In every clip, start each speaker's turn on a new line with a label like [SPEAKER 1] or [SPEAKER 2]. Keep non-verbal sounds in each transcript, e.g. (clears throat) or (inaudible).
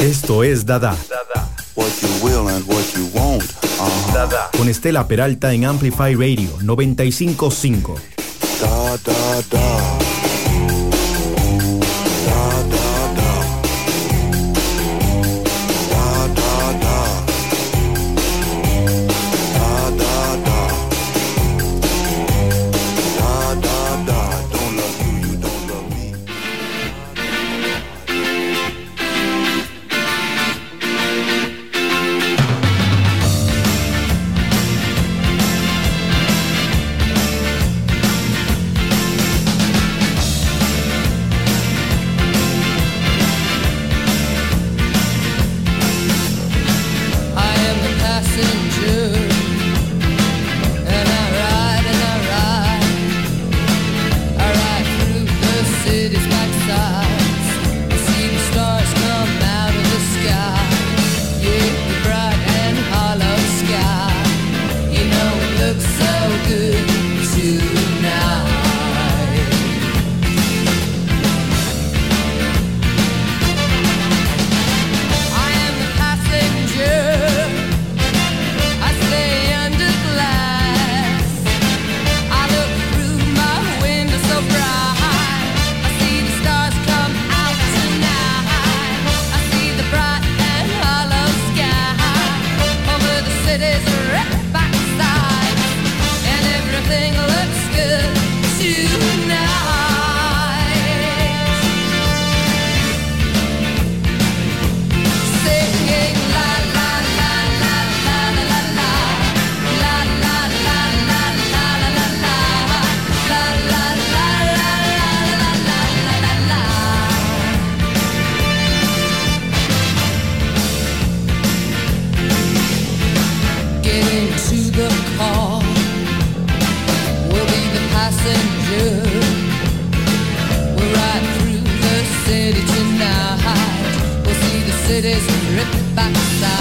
[SPEAKER 1] Esto es Dada.
[SPEAKER 2] What you will and what you won't. Uh-huh.
[SPEAKER 1] Dada. Con Estela Peralta en Amplify Radio 955.
[SPEAKER 2] Da, da, da.
[SPEAKER 3] cities ripped back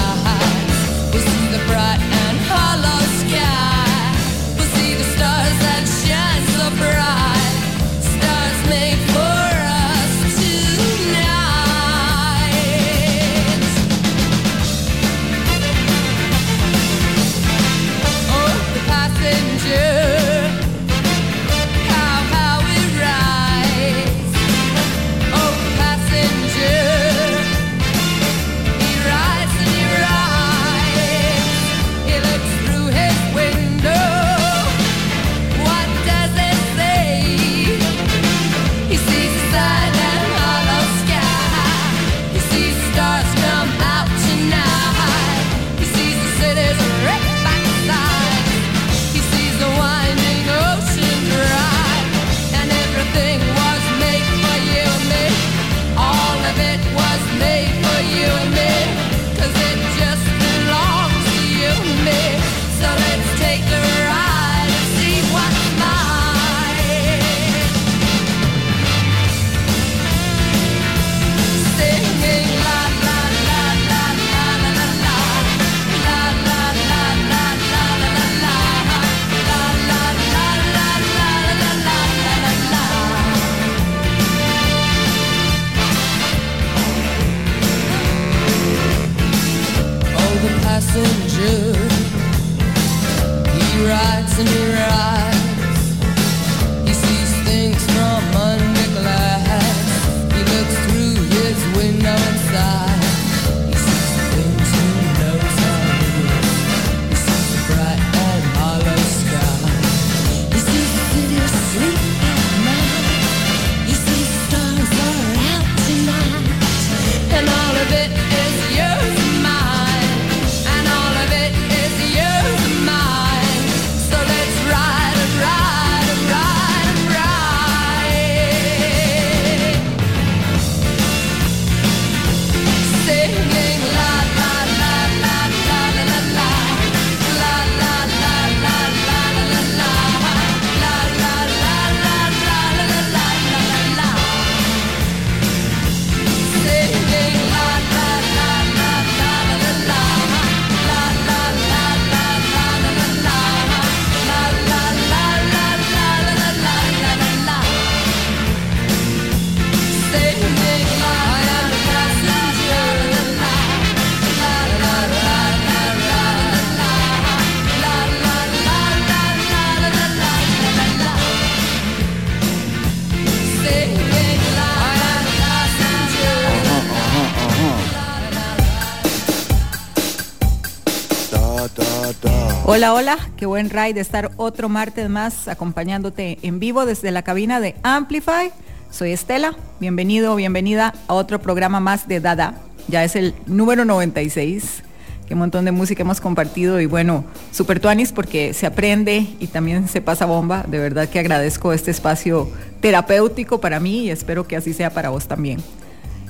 [SPEAKER 3] Hola, hola, qué buen ride estar otro martes más acompañándote en vivo desde la cabina de Amplify. Soy Estela, bienvenido, bienvenida a otro programa más de Dada. Ya es el número 96. Qué montón de música hemos compartido y bueno, super tuanis porque se aprende y también se pasa bomba. De verdad que agradezco este espacio terapéutico para mí y espero que así sea para vos también.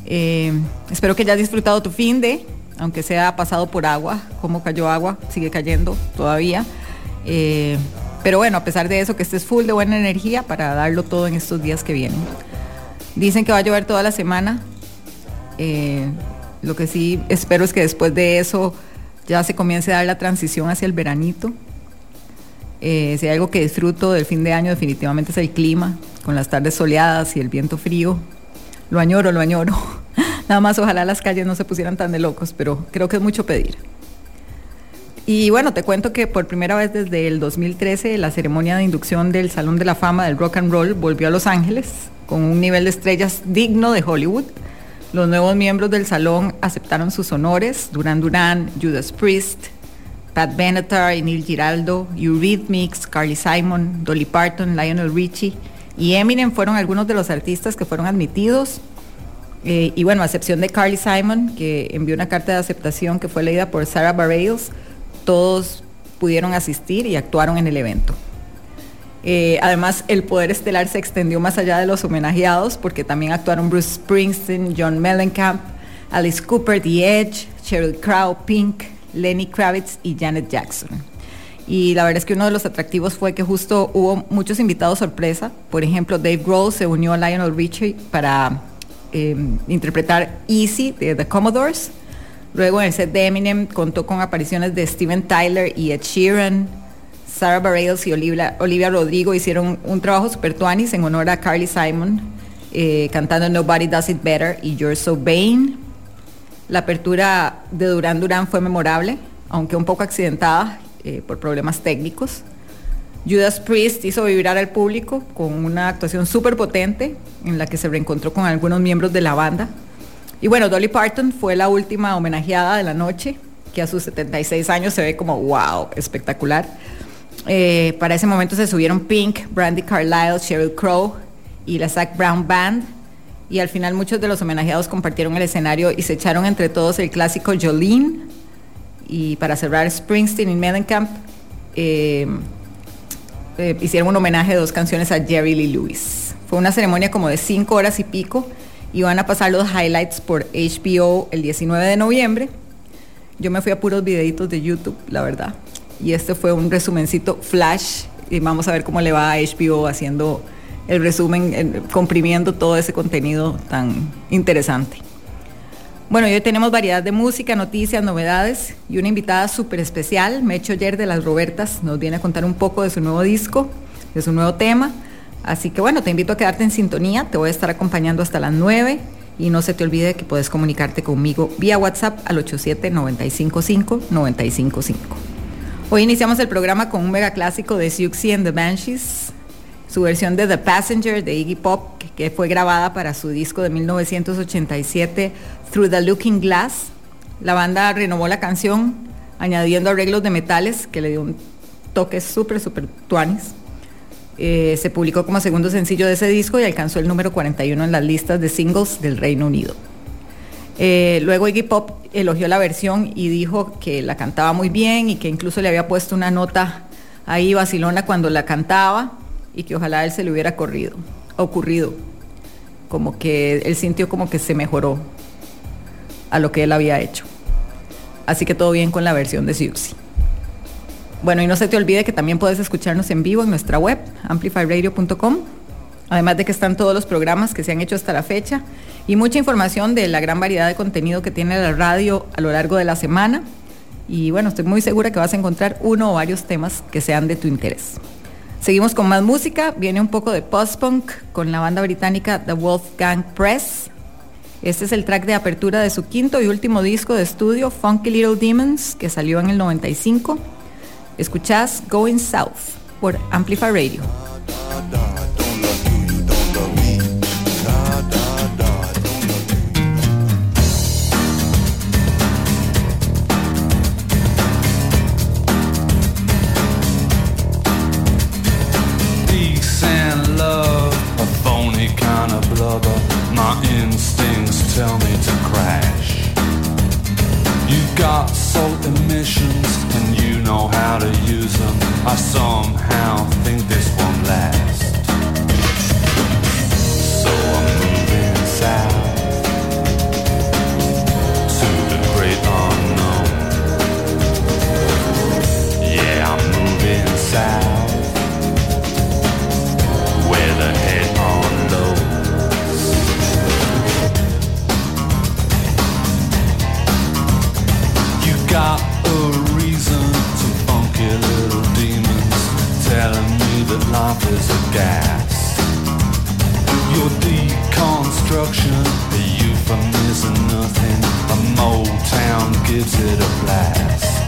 [SPEAKER 3] Eh, espero que hayas disfrutado tu fin de, aunque sea pasado por agua, como cayó agua, sigue cayendo todavía. Eh, pero bueno, a pesar de eso, que estés full de buena energía para darlo todo en estos días que vienen. Dicen que va a llover toda la semana. Eh, lo que sí espero es que después de eso ya se comience a dar la transición hacia el veranito. Eh, si hay algo que disfruto del fin de año definitivamente es el clima, con las tardes soleadas y el viento frío. Lo añoro, lo añoro. Nada más ojalá las calles no se pusieran tan de locos, pero creo que es mucho pedir. Y bueno, te cuento que por primera vez desde el 2013 la ceremonia de inducción del Salón de la Fama del Rock and Roll volvió a Los Ángeles con un nivel de estrellas digno de Hollywood. Los nuevos miembros del salón aceptaron sus honores, Duran Duran, Judas Priest, Pat Benatar Neil Giraldo, Eurythmics, Carly Simon, Dolly Parton, Lionel Richie y Eminem fueron algunos de los artistas que fueron admitidos eh, y bueno, a excepción de Carly Simon, que envió una carta de aceptación que fue leída por Sarah Bareilles, todos pudieron asistir y actuaron en el evento. Eh, además, el poder estelar se extendió más allá de los homenajeados porque también actuaron Bruce Springsteen, John Mellencamp, Alice Cooper, The Edge, Sheryl Crow, Pink, Lenny Kravitz y Janet Jackson. Y la verdad es que uno de los atractivos fue que justo hubo muchos invitados sorpresa. Por ejemplo, Dave Grohl se unió a Lionel Richie para Em, interpretar Easy de The Commodores. Luego en el set de Eminem contó con apariciones de Steven Tyler y Ed Sheeran. Sarah Bareilles y Olivia, Rodrigo hicieron un trabajo super tuanis en honor a Carly Simon, eh, cantando Nobody Does It Better y You're So Vain. La apertura de Duran Duran fue memorable, aunque un poco accidentada eh, por problemas técnicos. Judas Priest hizo vibrar al público con una actuación súper potente en la que se reencontró con algunos miembros de la banda. Y bueno, Dolly Parton fue la última homenajeada de la noche, que a sus 76 años se ve como wow, espectacular. Eh, para ese momento se subieron Pink, Brandy Carlisle, Sheryl Crow y la Zach Brown Band. Y al final muchos de los homenajeados compartieron el escenario y se echaron entre todos el clásico Jolene. Y para cerrar Springsteen y Mellencamp, eh, eh, hicieron un homenaje de dos canciones a Jerry Lee Lewis. Fue una ceremonia como de cinco horas y pico y van a pasar los highlights por HBO el 19 de noviembre. Yo me fui a puros videitos de YouTube, la verdad. Y este fue un resumencito flash y vamos a ver cómo le va a HBO haciendo el resumen, comprimiendo todo ese contenido tan interesante. Bueno, hoy tenemos variedad de música, noticias, novedades y una invitada súper especial, Mecho Yer de las Robertas, nos viene a contar un poco de su nuevo disco, de su nuevo tema. Así que bueno, te invito a quedarte en sintonía, te voy a estar acompañando hasta las 9 y no se te olvide que puedes comunicarte conmigo vía WhatsApp al 87-955-955. Hoy iniciamos el programa con un mega clásico de Siouxsie and the Banshees, su versión de The Passenger de Iggy Pop, que fue grabada para su disco de 1987 Through the Looking Glass. La banda renovó la canción añadiendo arreglos de metales que le dio un toque súper, súper tuanis. Eh, se publicó como segundo sencillo de ese disco y alcanzó el número 41 en las listas de singles del Reino Unido. Eh, luego Iggy Pop elogió la versión y dijo que la cantaba muy bien y que incluso le había puesto una nota ahí vacilona cuando la cantaba y que ojalá él se le hubiera corrido, ocurrido. Como que él sintió como que se mejoró a lo que él había hecho. Así que todo bien con la versión de Siuxi. Bueno, y no se te olvide que también puedes escucharnos en vivo en nuestra web, amplifyradio.com, además de que están todos los programas que se han hecho hasta la fecha y mucha información de la gran variedad de contenido que tiene la radio a lo largo de la semana. Y bueno, estoy muy segura que vas a encontrar uno o varios temas que sean de tu interés. Seguimos con más música, viene un poco de post-punk con la banda británica The Wolfgang Press este es el track de apertura de su quinto y último disco de estudio, Funky Little Demons, que salió en el 95. Escuchás Going South por Amplify Radio.
[SPEAKER 4] tell me to crash. You've got salt emissions and you know how to use them. I somehow think this won't last. destruction, a euphemism, nothing. A town gives it a blast.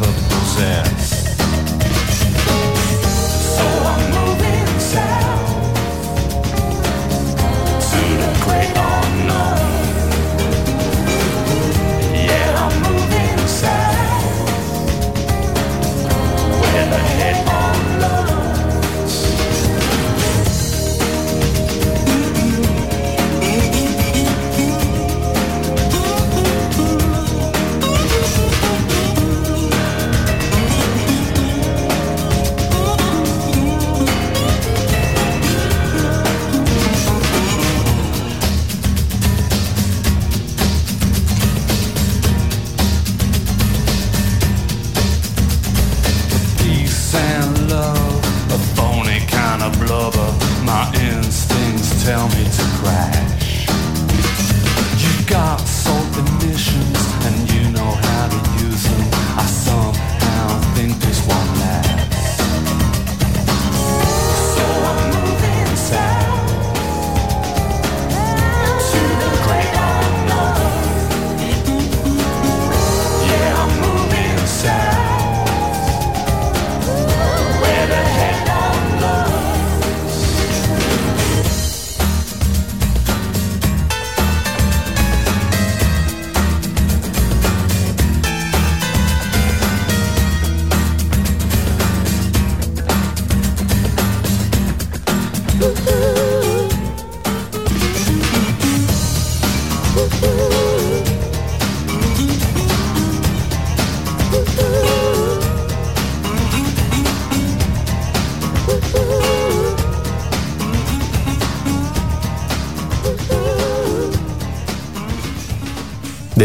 [SPEAKER 4] Album.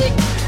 [SPEAKER 5] music.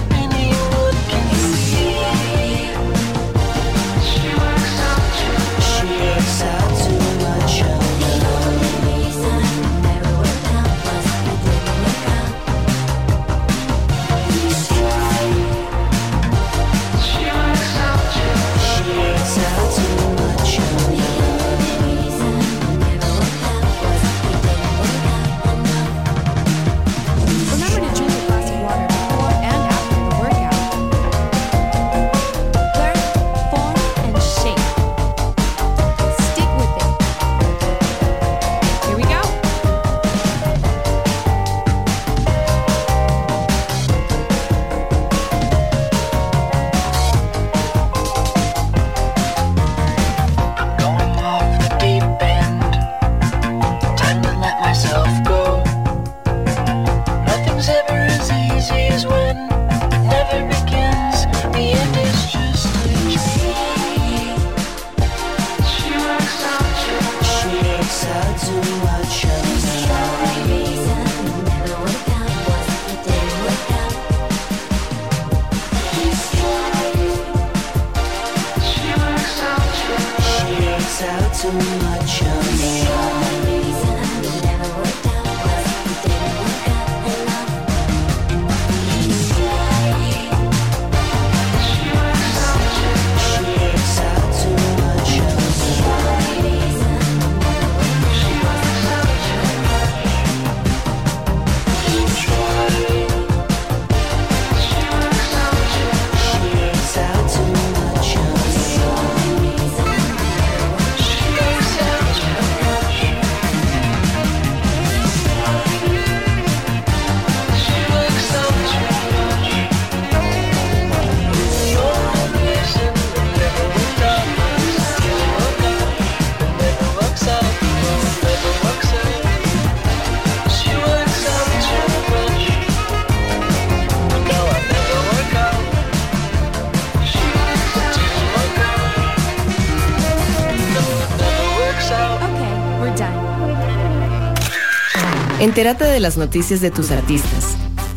[SPEAKER 6] Entérate de las noticias de tus artistas,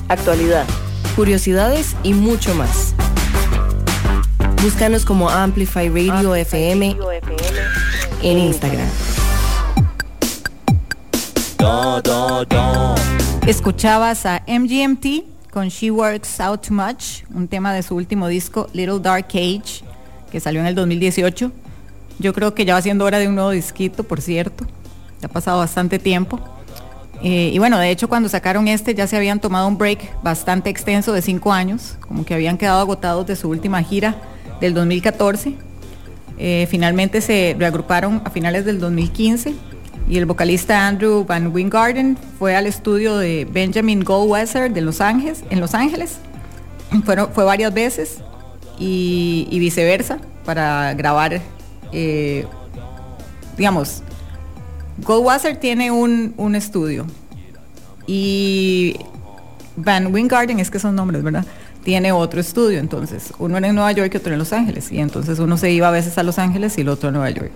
[SPEAKER 6] actualidad, curiosidades y mucho más. Búscanos como Amplify Radio FM en Instagram.
[SPEAKER 3] Escuchabas a MGMT con She Works Out Too Much, un tema de su último disco Little Dark Age, que salió en el 2018. Yo creo que ya va siendo hora de un nuevo disquito, por cierto. Ya ha pasado bastante tiempo. Eh, y bueno, de hecho cuando sacaron este ya se habían tomado un break bastante extenso de cinco años, como que habían quedado agotados de su última gira del 2014. Eh, finalmente se reagruparon a finales del 2015 y el vocalista Andrew Van Wingarden fue al estudio de Benjamin Goldwasser de Los Ángeles, en Los Ángeles. Fueron, fue varias veces y, viceversa para grabar, eh, digamos, Goldwasser tiene un, un estudio y Van Wingarden, es que son nombres, ¿verdad? Tiene otro estudio, entonces uno era en Nueva York y otro en Los Ángeles y entonces uno se iba a veces a Los Ángeles y el otro a Nueva York.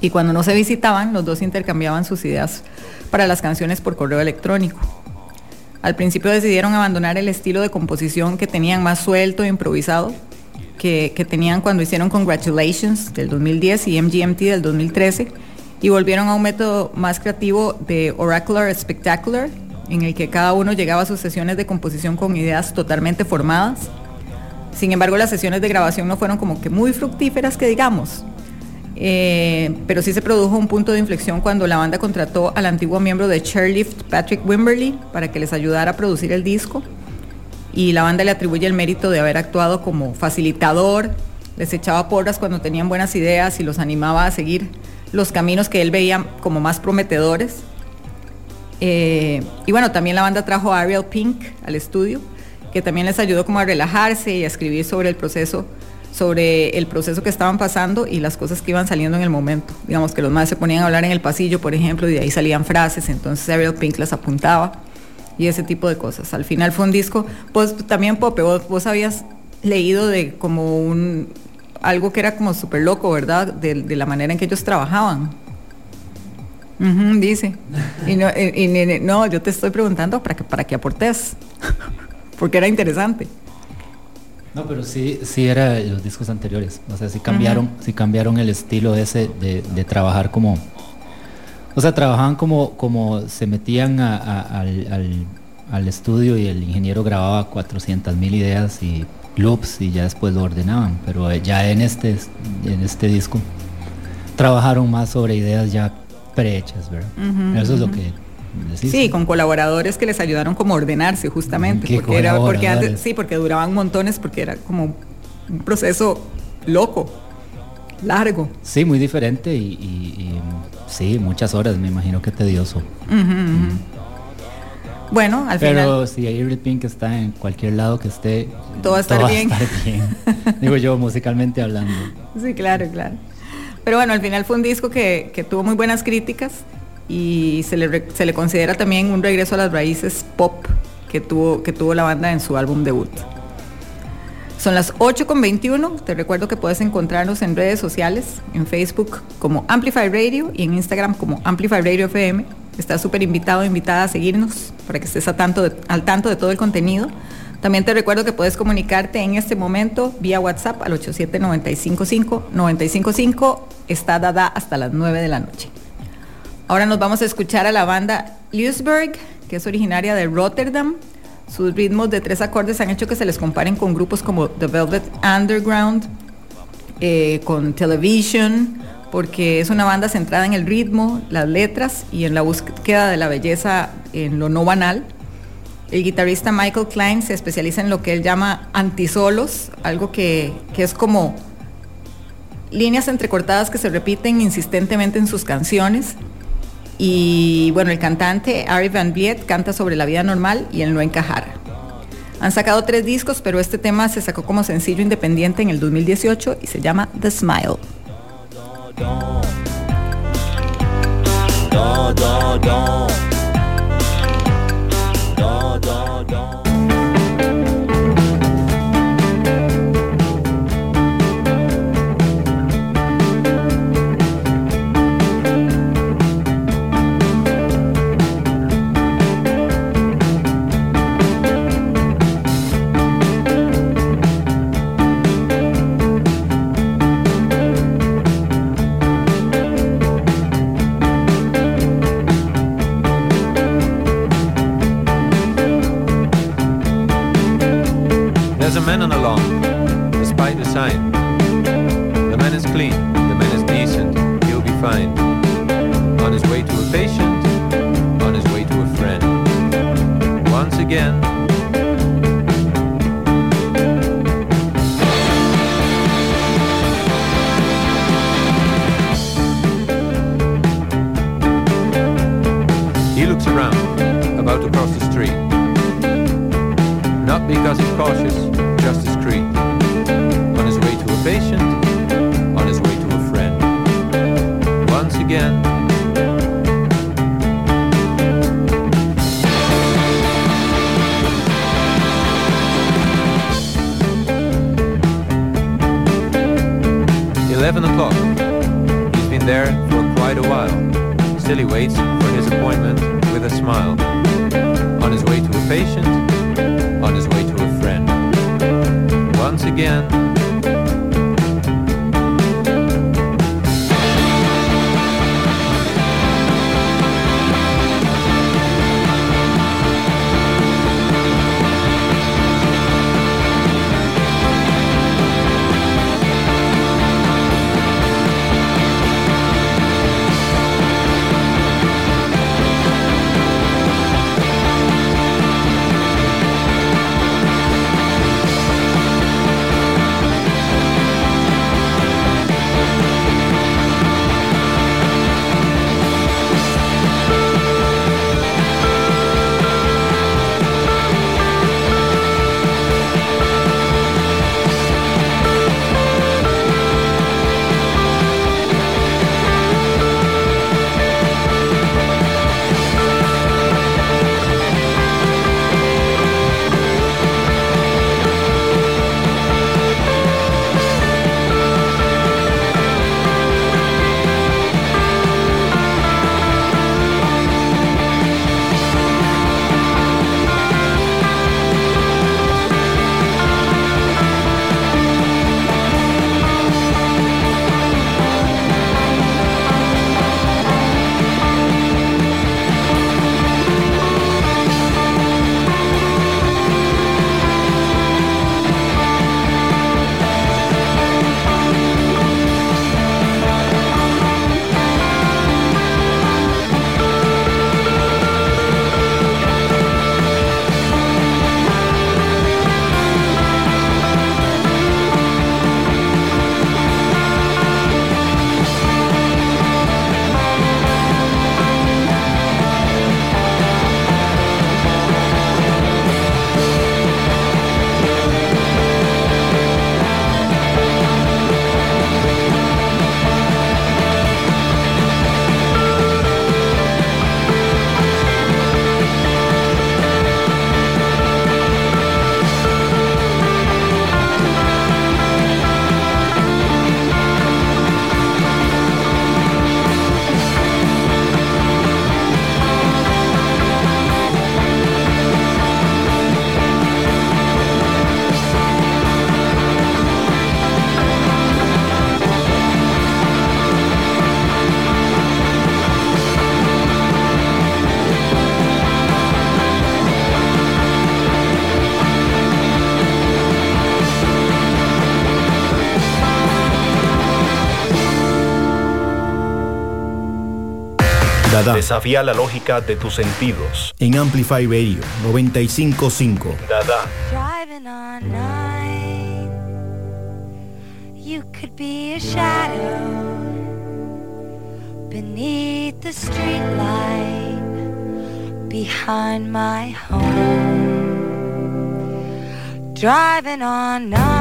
[SPEAKER 3] Y cuando no se visitaban, los dos intercambiaban sus ideas para las canciones por correo electrónico. Al principio decidieron abandonar el estilo de composición que tenían más suelto e improvisado que, que tenían cuando hicieron Congratulations del 2010 y MGMT del 2013 y volvieron a un método más creativo de Oracular Spectacular en el que cada uno llegaba a sus sesiones de composición con ideas totalmente formadas. Sin embargo, las sesiones de grabación no fueron como que muy fructíferas que digamos. Eh, pero sí se produjo un punto de inflexión cuando la banda contrató al antiguo miembro de Chairlift, Patrick Wimberly, para que les ayudara a producir el disco. Y la banda le atribuye el mérito de haber actuado como facilitador, les echaba porras cuando tenían buenas ideas y los animaba a seguir los caminos que él veía como más prometedores. Eh, y bueno, también la banda trajo a Ariel Pink al estudio, que también les ayudó como a relajarse y a escribir sobre el proceso sobre el proceso que estaban pasando y las cosas que iban saliendo en el momento. Digamos que los más se ponían a hablar en el pasillo, por ejemplo, y de ahí salían frases, entonces Ariel Pink las apuntaba y ese tipo de cosas. Al final fue un disco, pues también Pope, vos, vos habías leído de como un algo que era como súper loco, ¿verdad? De, de, la manera en que ellos trabajaban. Ujú, dice. Y no, y, y, no, yo te estoy preguntando para que, para que aportes, (laughs) porque era interesante.
[SPEAKER 7] No, pero sí, sí era los discos anteriores. O sea, sí cambiaron, uh -huh. sí cambiaron el estilo ese de, de, trabajar como. O sea, trabajaban como, como se metían a, a, al, al, al, estudio y el ingeniero grababa 400 mil ideas y loops y ya después lo ordenaban. Pero ya en este, en este disco trabajaron más sobre ideas ya prehechas, ¿verdad? Uh -huh, Eso es lo que
[SPEAKER 3] ¿Sí? sí, con colaboradores que les ayudaron como a ordenarse justamente. Porque era, porque antes, sí, porque duraban montones, porque era como un proceso loco, largo.
[SPEAKER 7] Sí, muy diferente y, y, y sí, muchas horas, me imagino que tedioso.
[SPEAKER 3] Uh -huh, uh -huh. Bueno, al
[SPEAKER 7] Pero
[SPEAKER 3] final.
[SPEAKER 7] Pero si Ariel Pink está en cualquier lado que esté,
[SPEAKER 3] todo va a estar
[SPEAKER 7] todo
[SPEAKER 3] bien.
[SPEAKER 7] Va a estar bien. (laughs) Digo yo, musicalmente hablando.
[SPEAKER 3] Sí, claro, claro. Pero bueno, al final fue un disco que, que tuvo muy buenas críticas y se le, se le considera también un regreso a las raíces pop que tuvo, que tuvo la banda en su álbum debut. Son las 8 con 21. Te recuerdo que puedes encontrarnos en redes sociales, en Facebook como Amplify Radio y en Instagram como Amplify Radio FM. Estás súper invitado, invitada a seguirnos para que estés a tanto al tanto de todo el contenido. También te recuerdo que puedes comunicarte en este momento vía WhatsApp al 87-955-955. Está dada hasta las 9 de la noche. Ahora nos vamos a escuchar a la banda Lewisburg, que es originaria de Rotterdam. Sus ritmos de tres acordes han hecho que se les comparen con grupos como The Velvet Underground, eh, con Television, porque es una banda centrada en el ritmo, las letras y en la búsqueda de la belleza en lo no banal. El guitarrista Michael Klein se especializa en lo que él llama antisolos, algo que, que es como líneas entrecortadas que se repiten insistentemente en sus canciones y bueno, el cantante Ari Van Vliet canta sobre la vida normal y el no encajar. Han sacado tres discos, pero este tema se sacó como sencillo independiente en el 2018 y se llama The Smile.
[SPEAKER 8] cautious.
[SPEAKER 9] Desafía la lógica de tus sentidos.
[SPEAKER 1] En Amplify Radio 955.
[SPEAKER 9] Dada.
[SPEAKER 10] Driving on night. You could be a shadow beneath the street light behind my home. Driving on night.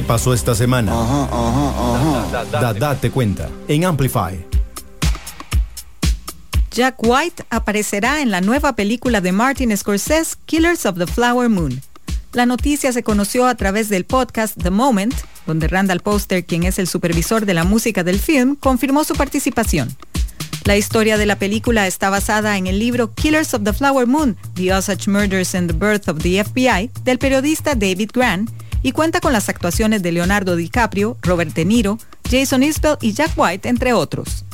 [SPEAKER 1] ¿Qué pasó esta semana? Dada te cuenta en Amplify.
[SPEAKER 3] Jack White aparecerá en la nueva película de Martin Scorsese, Killers of the Flower Moon. La noticia se conoció a través del podcast The Moment, donde Randall Poster, quien es el supervisor de la música del film, confirmó su participación. La historia de la película está basada en el libro Killers of the Flower Moon, The Osage Murders and the Birth of the FBI, del periodista David Grant, y cuenta con las actuaciones de Leonardo DiCaprio, Robert De Niro, Jason Isbell y Jack White, entre otros.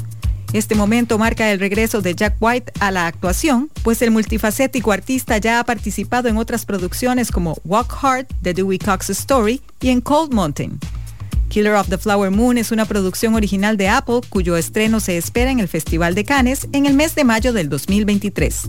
[SPEAKER 3] Este momento marca el regreso de Jack White a la actuación, pues el multifacético artista ya ha participado en otras producciones como Walk Hard, The Dewey Cox Story y en Cold Mountain. Killer of the Flower Moon es una producción original de Apple cuyo estreno se espera en el Festival de Cannes en el mes de mayo del 2023.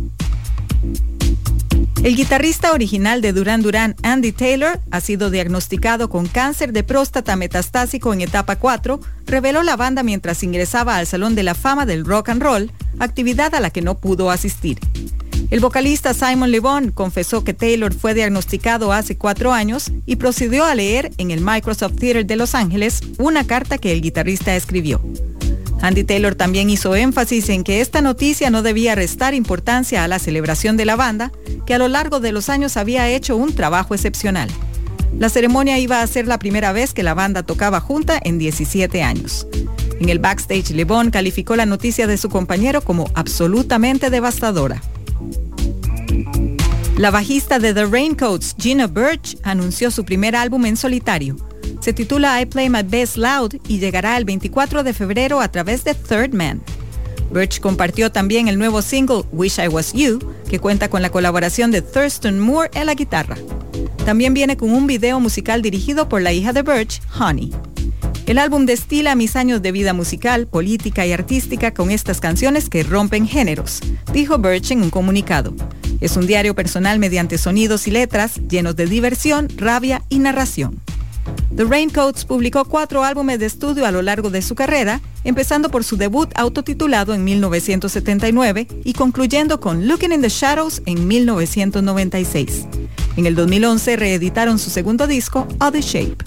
[SPEAKER 3] El guitarrista original de Duran Duran, Andy Taylor, ha sido diagnosticado con cáncer de próstata metastásico en etapa 4, reveló la banda mientras ingresaba al Salón de la Fama del Rock and Roll, actividad a la que no pudo asistir. El vocalista Simon Le Bon confesó que Taylor fue diagnosticado hace cuatro años y procedió a leer en el Microsoft Theater de Los Ángeles una carta que el guitarrista escribió. Andy Taylor también hizo énfasis en que esta noticia no debía restar importancia a la celebración de la banda, que a lo largo de los años había hecho un trabajo excepcional. La ceremonia iba a ser la primera vez que la banda tocaba junta en 17 años. En el backstage, Le Bon calificó la noticia de su compañero como absolutamente devastadora. La bajista de The Raincoats, Gina Birch, anunció su primer álbum en solitario. Se titula I Play My Best Loud y llegará el 24 de febrero a través de Third Man. Birch compartió también el nuevo single Wish I Was You, que cuenta con la colaboración de Thurston Moore en la guitarra. También viene con un video musical dirigido por la hija de Birch, Honey. El álbum destila mis años de vida musical, política y artística con estas canciones que rompen géneros, dijo Birch en un comunicado. Es un diario personal mediante sonidos y letras llenos de diversión, rabia y narración. The Raincoats publicó cuatro álbumes de estudio a lo largo de su carrera, empezando por su debut autotitulado en 1979 y concluyendo con Looking in the Shadows en 1996. En el 2011 reeditaron su segundo disco, Other Shape.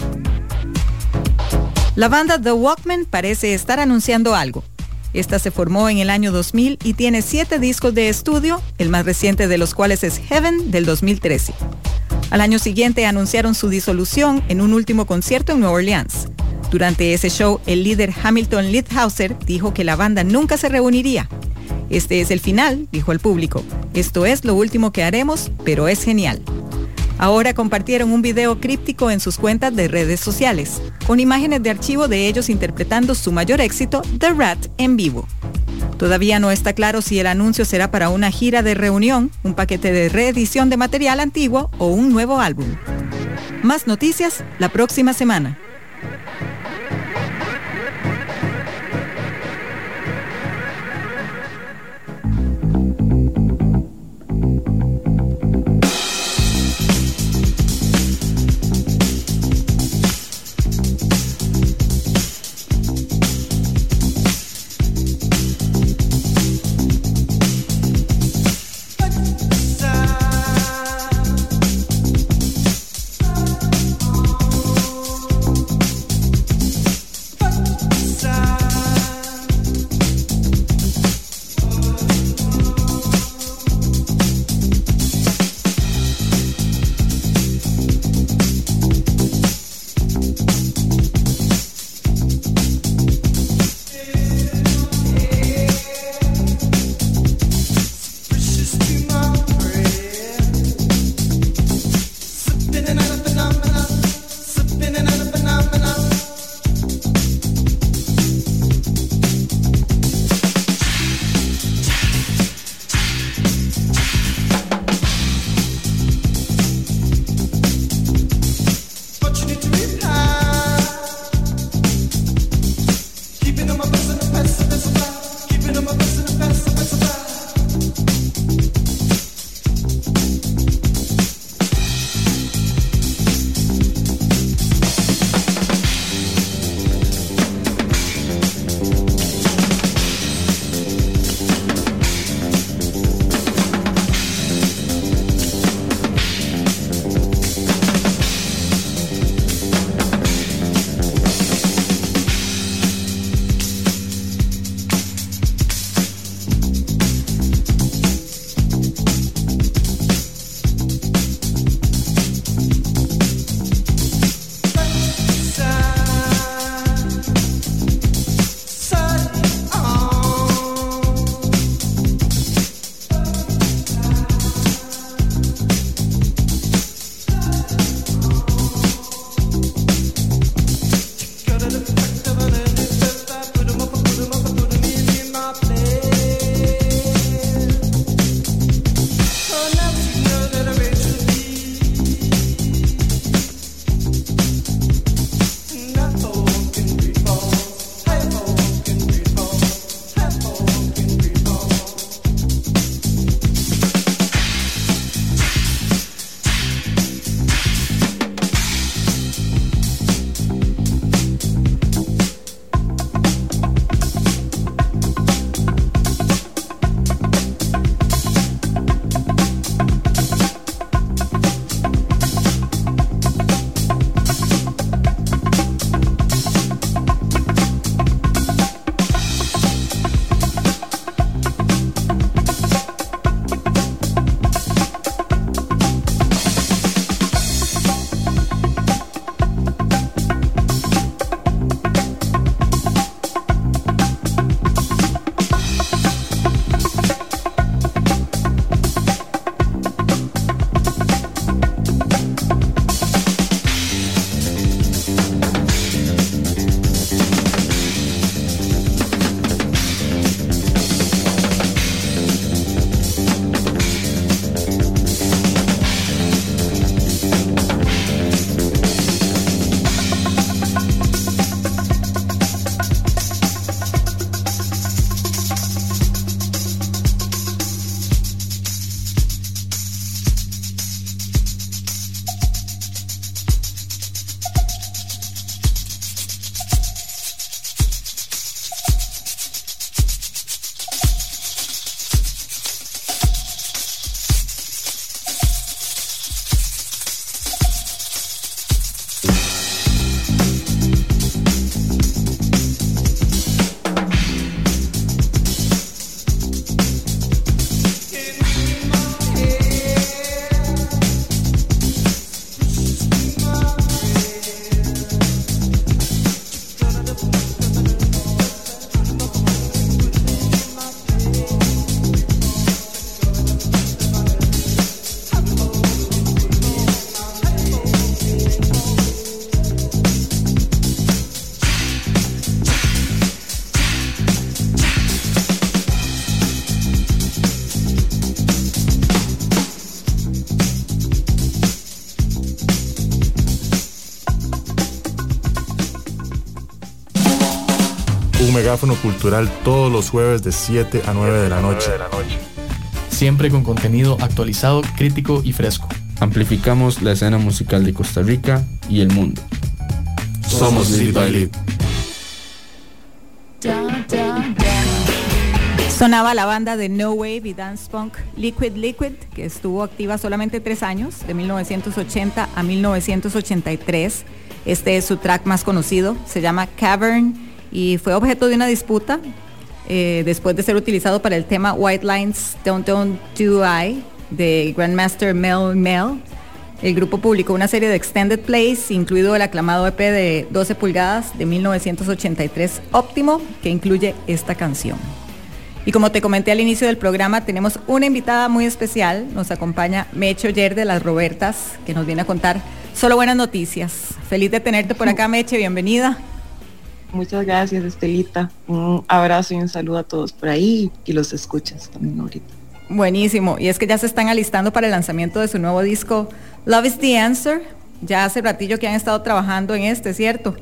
[SPEAKER 3] La banda The Walkmen parece estar anunciando algo. Esta se formó en el año 2000 y tiene siete discos de estudio, el más reciente de los cuales es Heaven del 2013. Al año siguiente anunciaron su disolución en un último concierto en Nueva Orleans. Durante ese show, el líder Hamilton Liethauser dijo que la banda nunca se reuniría. Este es el final, dijo el público. Esto es lo último que haremos, pero es genial. Ahora compartieron un video críptico en sus cuentas de redes sociales, con imágenes de archivo de ellos interpretando su mayor éxito, The Rat, en vivo. Todavía no está claro si el anuncio será para una gira de reunión, un paquete de reedición de material antiguo o un nuevo álbum. Más noticias la próxima semana.
[SPEAKER 11] Megáfono cultural todos los jueves de 7 a 9 de la noche.
[SPEAKER 12] Siempre con contenido actualizado, crítico y fresco.
[SPEAKER 13] Amplificamos la escena musical de Costa Rica y el mundo.
[SPEAKER 11] Somos Lead by Lead.
[SPEAKER 3] Sonaba la banda de No Wave y Dance Punk Liquid Liquid, que estuvo activa solamente tres años, de 1980 a 1983. Este es su track más conocido, se llama Cavern y fue objeto de una disputa eh, después de ser utilizado para el tema White Lines Don't Don't Do I de Grandmaster Mel Mel. El grupo publicó una serie de extended plays, incluido el aclamado EP de 12 pulgadas de 1983 Óptimo, que incluye esta canción. Y como te comenté al inicio del programa, tenemos una invitada muy especial. Nos acompaña Mecho Yer de las Robertas, que nos viene a contar solo buenas noticias. Feliz de tenerte por acá, Meche, bienvenida.
[SPEAKER 14] Muchas gracias, Estelita. Un abrazo y un saludo a todos por ahí y los escuchas también ahorita.
[SPEAKER 3] Buenísimo. Y es que ya se están alistando para el lanzamiento de su nuevo disco Love is the Answer. Ya hace ratillo que han estado trabajando en este, ¿cierto?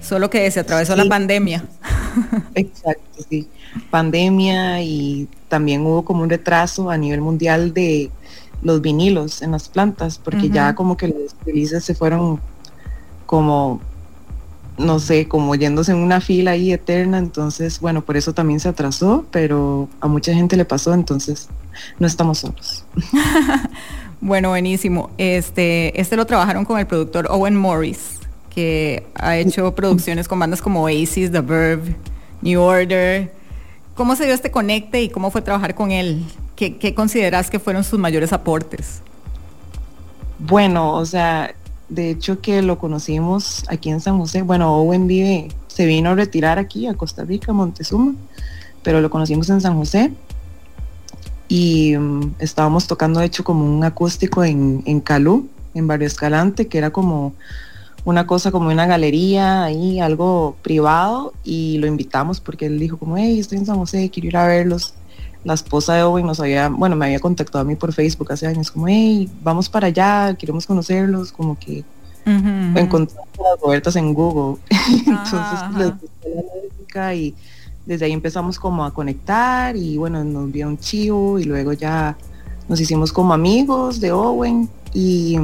[SPEAKER 3] Solo que se atravesó la
[SPEAKER 14] Sí.
[SPEAKER 3] pandemia. (laughs)
[SPEAKER 14] Exacto, sí. Pandemia y también hubo como un retraso a nivel mundial de los vinilos en las plantas, porque ya como que los releases se fueron como, no sé, como yéndose en una fila ahí eterna, entonces, bueno, por eso también se atrasó, pero a mucha gente le pasó, entonces no estamos solos. (laughs)
[SPEAKER 3] Bueno, buenísimo. Este, este lo trabajaron con el productor Owen Morris, que ha hecho producciones con bandas como Oasis, The Verve, New Order. ¿Cómo se dio este conecte y cómo fue trabajar con él? ¿Qué, qué consideras que fueron sus mayores aportes?
[SPEAKER 14] Bueno, o sea, de hecho que lo conocimos aquí en San José. Bueno, Owen vive, se vino a retirar aquí a Costa Rica, Montezuma, pero lo conocimos en San José. Y mm, estábamos tocando, de hecho, como un acústico en, en Calú, en Barrio Escalante, que era como una cosa como una galería ahí, algo privado, y lo invitamos porque él dijo como, hey, estoy en San José, quiero ir a verlos. La esposa de Owen nos había, bueno, me había contactado a mí por Facebook hace años, como, hey, vamos para allá, queremos conocerlos, como que encontramos a las Robertas en Google. (laughs) Entonces
[SPEAKER 3] Ajá,
[SPEAKER 14] les la música y desde ahí empezamos como a conectar y bueno, nos vio un chivo y luego ya nos hicimos como amigos de Owen y,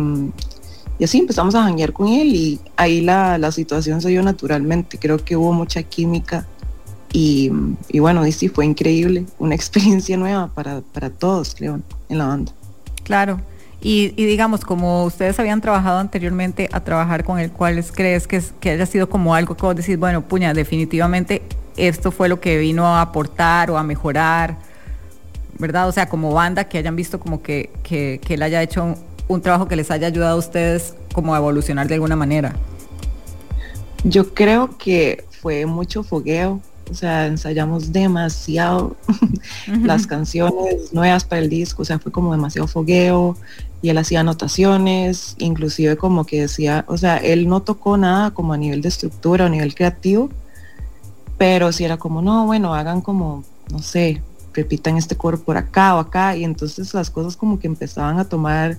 [SPEAKER 14] y así empezamos a janguear con él y ahí la, la situación se dio naturalmente. Creo que hubo mucha química y, y bueno, y sí, fue increíble, una (laughs) experiencia nueva para, para todos, creo, en la banda.
[SPEAKER 3] Claro. Y, y digamos, como ustedes habían trabajado anteriormente a trabajar con él, ¿cuáles crees que, es- que haya sido como algo que vos decís, bueno, puña, definitivamente esto fue lo que vino a aportar o a mejorar, ¿verdad? O sea, como banda que hayan visto como que, que, que él haya hecho un, un trabajo que les haya ayudado a ustedes como a evolucionar de alguna manera.
[SPEAKER 14] Yo creo que fue mucho fogueo, o sea, ensayamos demasiado (laughs) las canciones nuevas para el disco, o sea, fue como demasiado fogueo y él hacía anotaciones, inclusive como que decía, o sea, él no tocó nada como a nivel de estructura o a nivel creativo, pero sí era como, no, bueno, hagan como, no sé, repitan este coro por acá o acá, y entonces las cosas como que empezaban a tomar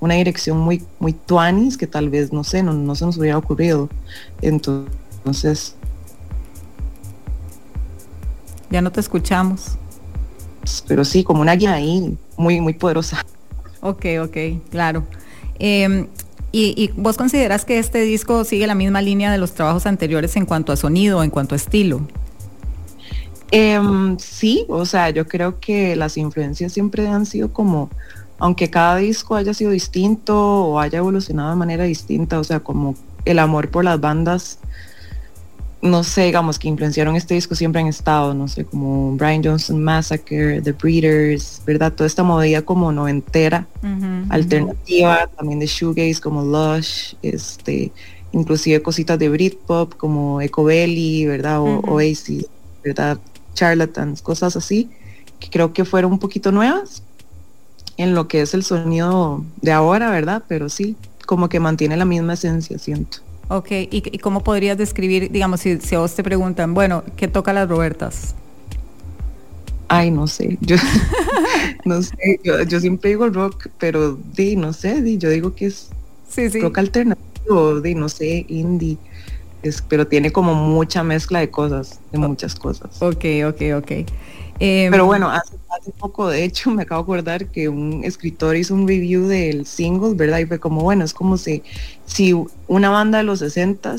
[SPEAKER 14] una dirección muy, muy tuanis que tal vez, no sé, no, no se nos hubiera ocurrido. Entonces,
[SPEAKER 3] Ya no te escuchamos.
[SPEAKER 14] pero sí, como una guía ahí, muy, muy poderosa.
[SPEAKER 3] Ok, ok, claro. Eh, y, y vos consideras que este disco sigue la misma línea de los trabajos anteriores en cuanto a sonido, en cuanto a estilo?
[SPEAKER 14] Em, sí, o sea, yo creo que las influencias siempre han sido como, aunque cada disco haya sido distinto o haya evolucionado de manera distinta, o sea, como el amor por las bandas, no sé, digamos, que influenciaron este disco siempre han estado, no sé, como Brian Johnson Massacre, The Breeders, ¿verdad? Toda esta movida como noventera, alternativa, también de shoegaze como Lush, este, inclusive cositas de Britpop como Ecobelly, ¿verdad? O
[SPEAKER 3] Ujú.
[SPEAKER 14] Oasis, ¿verdad? Charlatans, cosas así, que creo que fueron un poquito nuevas en lo que es el sonido de ahora, ¿verdad? Pero sí, como que mantiene la misma esencia, siento.
[SPEAKER 3] Ok, ¿y, y cómo podrías describir, digamos, si, si a vos te preguntan, bueno, ¿qué toca las Robertas?
[SPEAKER 14] Ay, no sé, yo (laughs) no sé, yo, yo siempre digo rock, pero di, no sé, di, yo digo que es
[SPEAKER 3] Sí, sí.
[SPEAKER 14] rock alternativo, di, no sé, indie, es, pero tiene como mucha mezcla de cosas, de muchas cosas.
[SPEAKER 3] Ok, ok, ok. Em,
[SPEAKER 14] Pero bueno, hace, hace poco, de hecho, (laughs) me acabo de acordar que un escritor hizo un review del single, ¿verdad? Y fue como, bueno, es como si, si una banda de los 60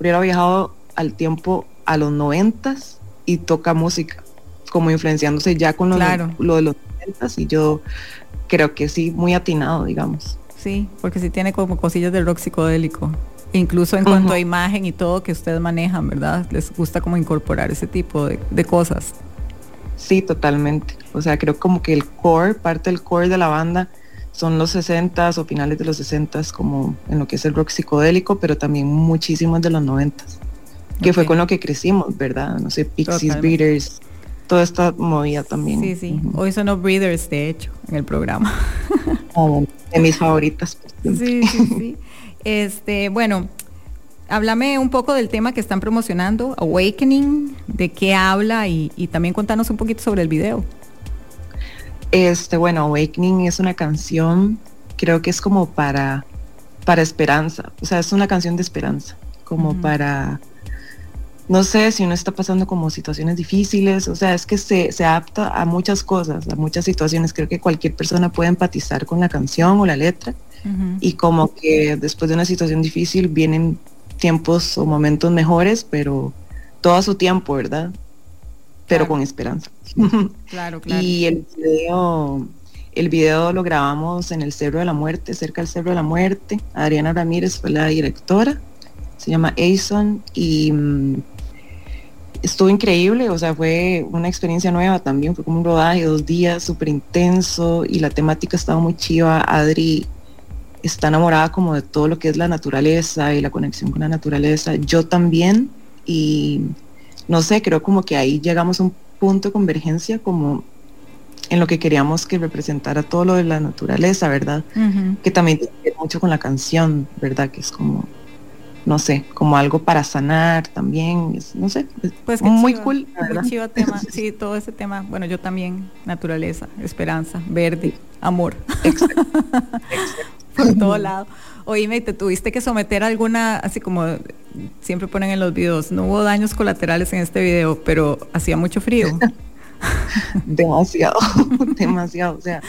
[SPEAKER 14] hubiera viajado al tiempo a los 90 y toca música, como influenciándose ya con lo,
[SPEAKER 3] Claro.
[SPEAKER 14] de, lo de los 90 y yo creo que sí, muy atinado, digamos.
[SPEAKER 3] Sí, porque sí tiene como cosillas del rock psicodélico. Incluso en cuanto a imagen y todo que ustedes manejan, ¿verdad? Les gusta como incorporar ese tipo de, de cosas.
[SPEAKER 14] Sí, totalmente. O sea, creo como que el core, parte del core de la banda son los 60s o finales de los 60s como en lo que es el rock psicodélico, pero también muchísimos de los 90s, que fue con lo que crecimos, ¿verdad? No sé, Pixies,
[SPEAKER 3] Totalmente.
[SPEAKER 14] Breeders, toda esta movida también.
[SPEAKER 3] Sí, sí. Hoy sonó Breeders, de hecho, en el programa.
[SPEAKER 14] Ah, de mis favoritas.
[SPEAKER 3] Sí, sí, sí. (laughs) Este, bueno, háblame un poco del tema que están promocionando, Awakening, de qué habla y, y también contanos un poquito sobre el video.
[SPEAKER 14] Este, bueno, Awakening es una canción, creo que es como para, para esperanza, o sea, es una canción de esperanza, como para, no sé, si uno está pasando como situaciones difíciles, o sea, es que se, se adapta a muchas cosas, a muchas situaciones, creo que cualquier persona puede empatizar con la canción o la letra, y como que después de una situación difícil vienen tiempos o momentos mejores, pero todo a su tiempo, ¿verdad? Pero
[SPEAKER 3] Claro.
[SPEAKER 14] con esperanza. (laughs)
[SPEAKER 3] Claro, claro.
[SPEAKER 14] Y el video, el video lo grabamos en el Cerro de la Muerte, cerca del Cerro de la Muerte. Adriana Ramírez fue la directora, se llama Aison y mm, estuvo increíble, o sea, fue una experiencia nueva también, fue como un rodaje, dos días, súper intenso y la temática estaba muy chiva. Adri está enamorada como de todo lo que es la naturaleza y la conexión con la naturaleza. Yo también y no sé, creo como que ahí llegamos a un punto de convergencia como en lo que queríamos que representara todo lo de la naturaleza, ¿verdad? Que también tiene que ver mucho con la canción, ¿verdad? Que es como, no sé, como algo para sanar también, es- no sé, es
[SPEAKER 3] Pues
[SPEAKER 14] muy
[SPEAKER 3] chiva,
[SPEAKER 14] cool, la verdad.
[SPEAKER 3] Muy chiva tema, (laughs) sí, todo ese tema. Bueno, yo también, naturaleza, esperanza, verde, amor. (laughs) Por todo lado. Oíme, ¿te tuviste que someter a alguna, así como siempre ponen en los videos, no hubo daños colaterales en este video, pero hacía mucho frío? (laughs)
[SPEAKER 14] demasiado, (laughs) demasiado. O sea,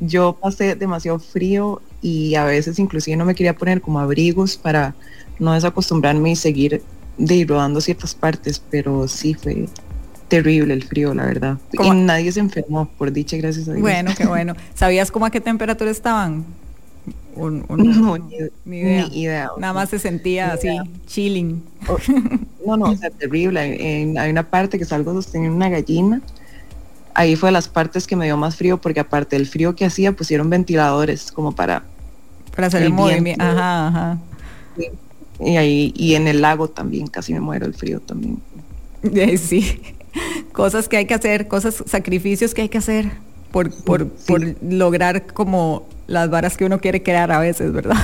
[SPEAKER 14] yo pasé demasiado frío y a veces inclusive no me quería poner como abrigos para no desacostumbrarme y seguir de ir rodando ciertas partes, pero sí fue terrible el frío, la verdad.
[SPEAKER 3] ¿Cómo?
[SPEAKER 14] Y nadie se enfermó, por dicha, gracias a Dios.
[SPEAKER 3] Bueno, qué bueno. (laughs) ¿Sabías cómo a qué temperatura estaban? Un- un-
[SPEAKER 14] No, ni,
[SPEAKER 3] ni idea.
[SPEAKER 14] ni idea.
[SPEAKER 3] Nada más se sentía así,
[SPEAKER 14] idea.
[SPEAKER 3] chilling.
[SPEAKER 14] No, no, o sea, terrible. Hay una parte que salgo sosteniendo una gallina. Ahí fue de las partes que me dio más frío porque aparte del frío que hacía pusieron ventiladores como para
[SPEAKER 3] Para hacer el,
[SPEAKER 14] El
[SPEAKER 3] movimiento. Ajá, ajá.
[SPEAKER 14] y ahí y en el lago también casi me muero el frío también. (laughs)
[SPEAKER 3] Eh, Sí, cosas que hay que hacer, cosas, sacrificios que hay que hacer por, por, por lograr como las varas que uno quiere crear a veces, ¿verdad?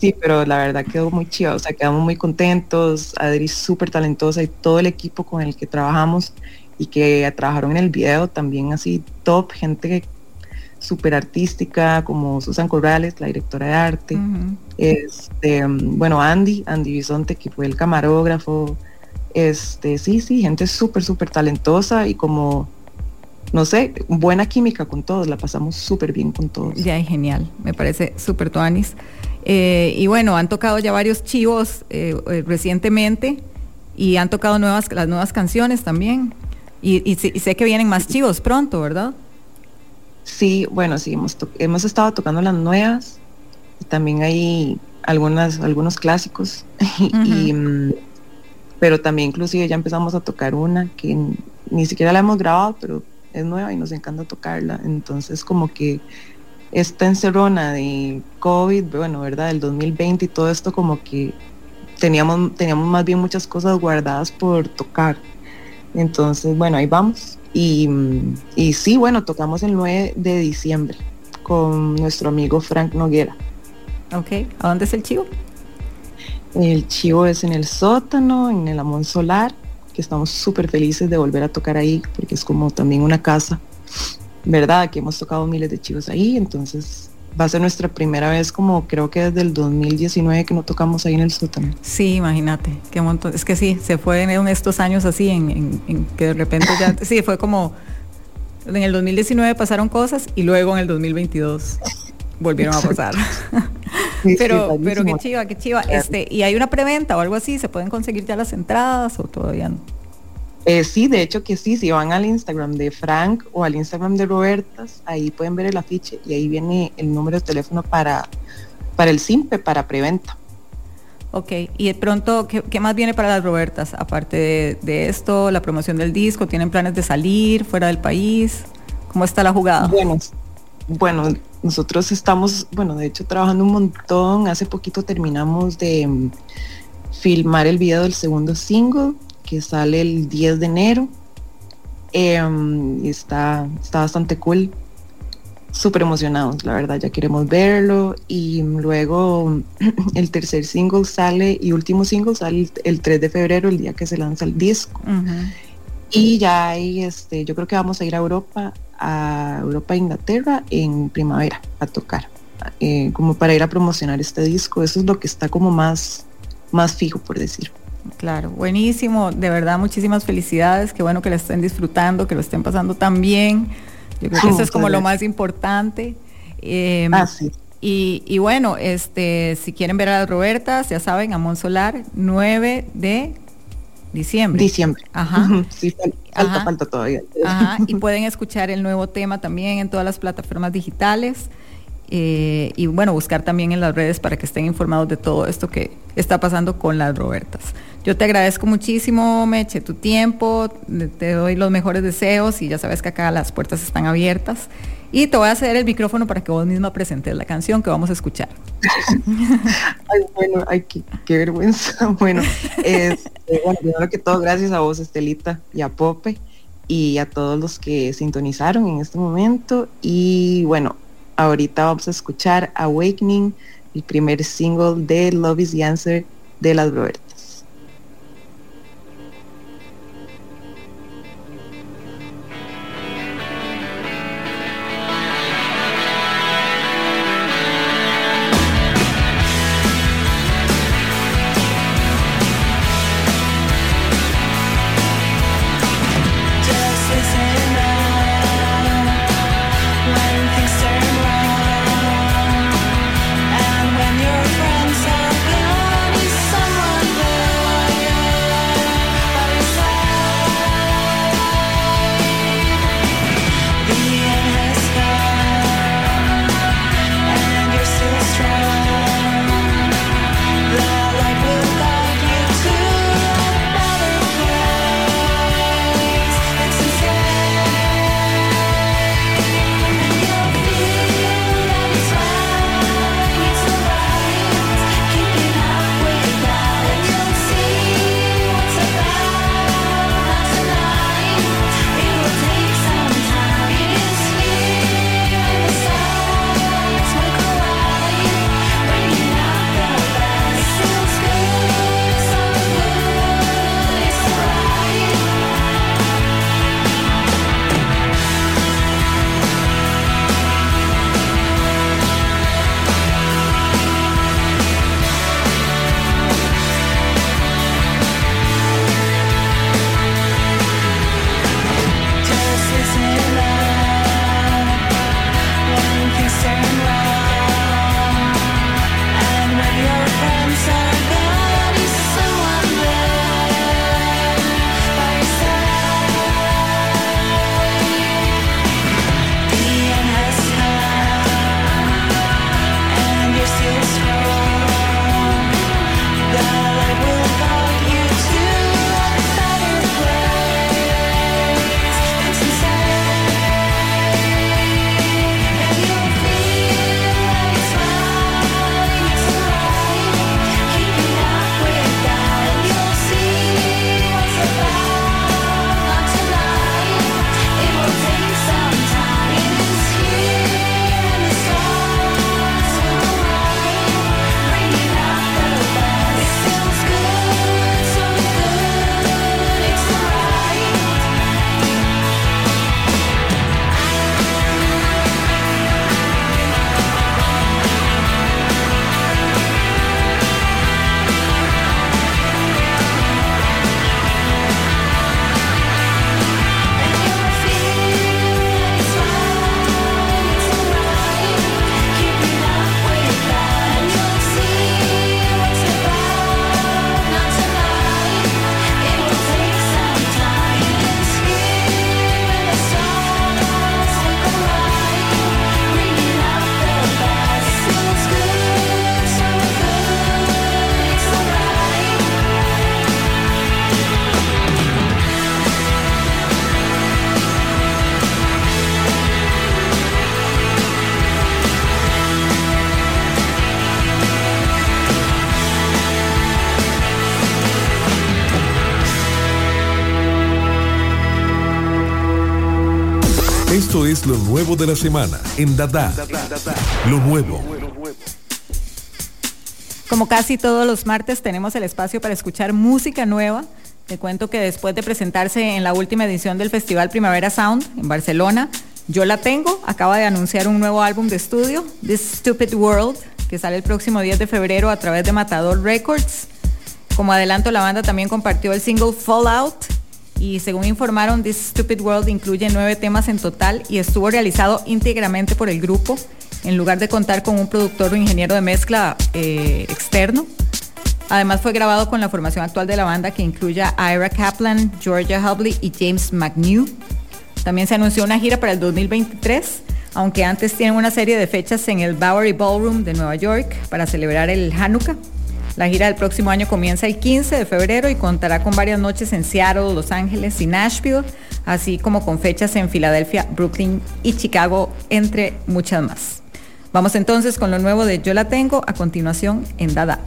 [SPEAKER 14] Sí, pero la verdad quedó muy chido, o sea, quedamos muy contentos, Adri súper talentosa y todo el equipo con el que trabajamos y que trabajaron en el video también así top, gente súper artística como Susan Corrales, la directora de arte,
[SPEAKER 3] Ujú.
[SPEAKER 14] este, bueno, Andy, Andy Bisonte, que fue el camarógrafo, este, sí, sí, gente súper, súper talentosa y como, no sé, buena química con todos, la pasamos súper bien con todos.
[SPEAKER 3] Ya, genial, me parece súper tuanis. Eh, y bueno, han tocado ya varios chivos eh, eh, recientemente y han tocado nuevas, las nuevas canciones también. Y, y sé- y sé que vienen más chivos pronto, ¿verdad?
[SPEAKER 14] Sí, bueno, sí, hemos, hemos estado tocando las nuevas y también hay algunas, algunos clásicos, (laughs) y, mm, pero también inclusive ya empezamos a tocar una que ni siquiera la hemos grabado, pero es nueva y nos encanta tocarla. Entonces como que esta encerrona de COVID, bueno, ¿verdad? Del 2020 y todo esto como que teníamos, teníamos más bien muchas cosas guardadas por tocar. Entonces, bueno, ahí vamos. Y, y sí, bueno, tocamos el 9 de diciembre con nuestro amigo Frank Noguera.
[SPEAKER 3] Ok, ¿a dónde es el chivo?
[SPEAKER 14] El chivo es en el sótano, en el Amón Solar, que estamos súper felices de volver a tocar ahí, porque es como también una casa, ¿verdad? Que hemos tocado miles de chivos ahí, entonces va a ser nuestra primera vez como creo que desde el 2019 que no tocamos ahí en el sótano.
[SPEAKER 3] Sí, imagínate, qué montón. Es que sí, se fue en estos años así, en, en- en que de repente ya, (laughs) sí, fue como, en el 2019 pasaron cosas y luego en el 2022 volvieron a pasar. (laughs)
[SPEAKER 14] Sí, sí,
[SPEAKER 3] pero, pero qué chiva, qué chiva. Este, y hay una preventa o algo así, se pueden conseguir ya las entradas o todavía no.
[SPEAKER 14] Eh, sí, de hecho que sí, si van al Instagram de Frank o al Instagram de Robertas, ahí pueden ver el afiche y ahí viene el número de teléfono para, para el SIMPE, para preventa.
[SPEAKER 3] Ok, y de pronto, ¿qué, qué más viene para las Robertas? Aparte de, de esto, la promoción del disco, ¿tienen planes de salir fuera del país? ¿Cómo está la jugada?
[SPEAKER 14] Bueno, bueno, nosotros estamos, bueno, de hecho trabajando un montón. Hace poquito terminamos de mm, filmar el video del segundo single que sale el 10 de enero. Y está, está bastante cool. Súper emocionados, la verdad, ya queremos verlo. Y luego (clears throat) el tercer single sale y último single sale el- el 3 de febrero, el día que se lanza el disco. Y ya hay, este, yo creo que vamos a ir a Europa, a Europa e Inglaterra en primavera a tocar, eh, como para ir a promocionar este disco. Eso es lo que está como más, más fijo, por decir.
[SPEAKER 3] Claro, buenísimo, de verdad muchísimas felicidades, qué bueno que lo estén disfrutando, que lo estén pasando tan bien. Yo creo que eso es como lo más importante. Eh,
[SPEAKER 14] Ah, sí.
[SPEAKER 3] y, y bueno, este, si quieren ver a las Robertas, ya saben, a Solar, 9 de diciembre.
[SPEAKER 14] Diciembre.
[SPEAKER 3] Ajá.
[SPEAKER 14] Sí, fal- falta,
[SPEAKER 3] Ajá.
[SPEAKER 14] falta todavía.
[SPEAKER 3] Ajá, (laughs) y pueden escuchar el nuevo tema también en todas las plataformas digitales. eh, y bueno, buscar también en las redes para que estén informados de todo esto que está pasando con las Robertas. Yo te agradezco muchísimo, Meche, tu tiempo, te doy los mejores deseos y ya sabes que acá las puertas están abiertas. Y te voy a ceder el micrófono para que vos misma presentes la canción que vamos a escuchar. (laughs)
[SPEAKER 14] Ay, bueno, ay, qué, qué vergüenza. (laughs) Bueno, este, bueno, primero que todo, gracias a vos, Estelita, y a Pope, y a todos los que sintonizaron en este momento. Y bueno, ahorita vamos a escuchar Awakening, el primer single de Love is the Answer de las Robertas.
[SPEAKER 15] Lo nuevo de la semana en Dada. Lo nuevo.
[SPEAKER 3] Como casi todos los martes tenemos el espacio para escuchar música nueva. Te cuento que después de presentarse en la última edición del Festival Primavera Sound en Barcelona, yo la tengo, acaba de anunciar un nuevo álbum de estudio, This Stupid World, que sale el próximo 10 de febrero a través de Matador Records. Como adelanto, la banda también compartió el single Fallout y según informaron, This Stupid World incluye nueve temas en total y estuvo realizado íntegramente por el grupo en lugar de contar con un productor o ingeniero de mezcla eh, externo. Además fue grabado con la formación actual de la banda que incluye a Ira Kaplan, Georgia Hubley y James McNew. También se anunció una gira para el 2023, aunque antes tienen una serie de fechas en el Bowery Ballroom de Nueva York para celebrar el Hanukkah. La gira del próximo año comienza el 15 de febrero y contará con varias noches en Seattle, Los Ángeles y Nashville, así como con fechas en Filadelfia, Brooklyn y Chicago, entre muchas más. Vamos entonces con lo nuevo de Yo la tengo a continuación en Dada.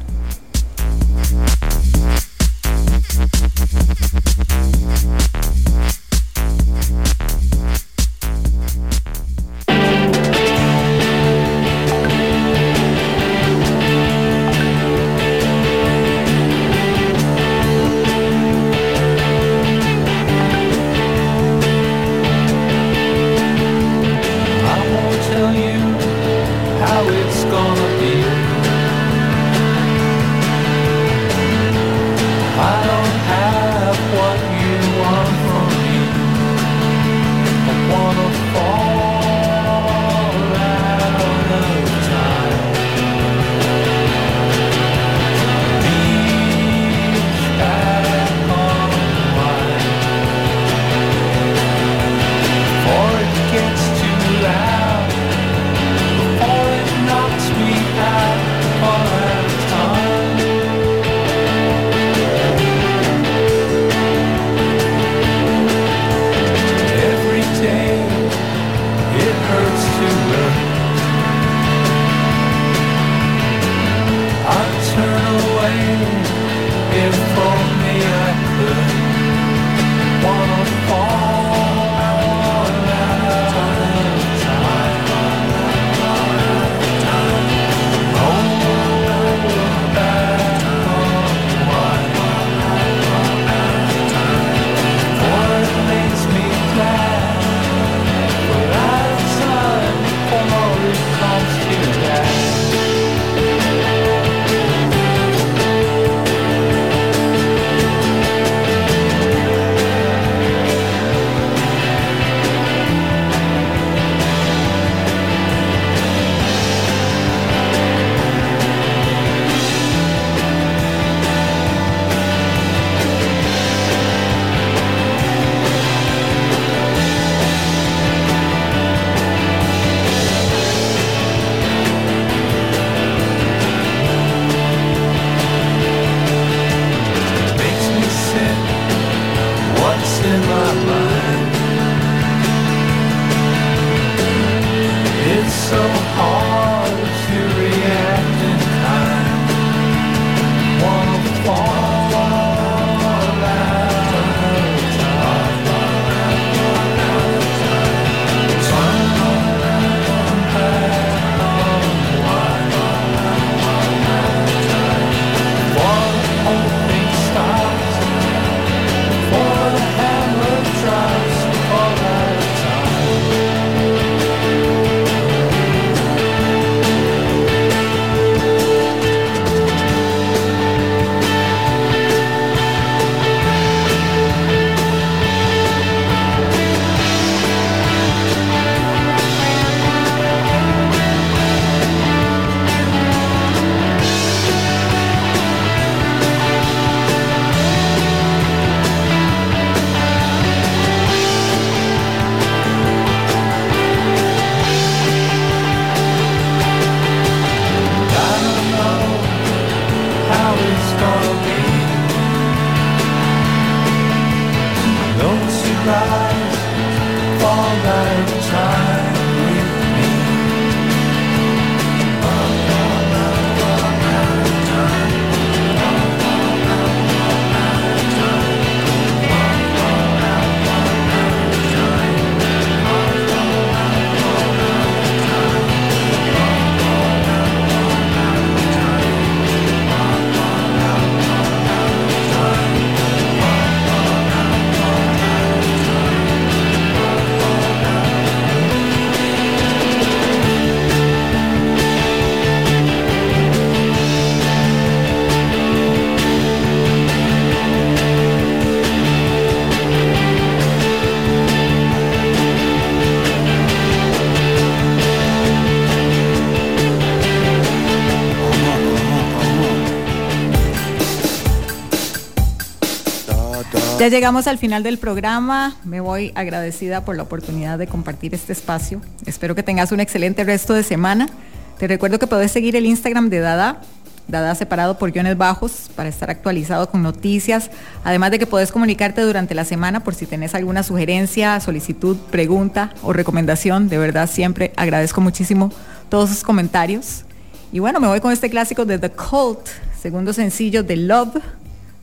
[SPEAKER 3] Ya llegamos al final del programa. Me voy agradecida por la oportunidad de compartir este espacio. Espero que tengas un excelente resto de semana. Te recuerdo que puedes seguir el Instagram de Dada, Dada separado por guiones bajos, para estar actualizado con noticias. Además de que puedes comunicarte durante la semana por si tenés alguna sugerencia, solicitud, pregunta o recomendación. De verdad, siempre agradezco muchísimo todos sus comentarios. Y bueno, me voy con este clásico de The Cult, segundo sencillo de Love,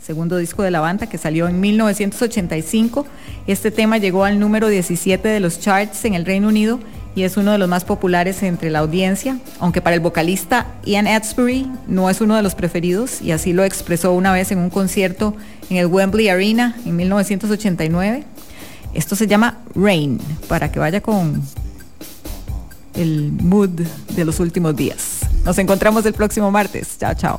[SPEAKER 3] segundo disco de la banda que salió en 1985. Este tema llegó al número 17 de los charts en el Reino Unido y es uno de los más populares entre la audiencia, aunque para el vocalista Ian Edsbury no es uno de los preferidos y así lo expresó una vez en un concierto en el Wembley Arena en 1989. Esto se llama Rain, para que vaya con el mood de los últimos días. Nos encontramos el próximo martes. Chao, chao.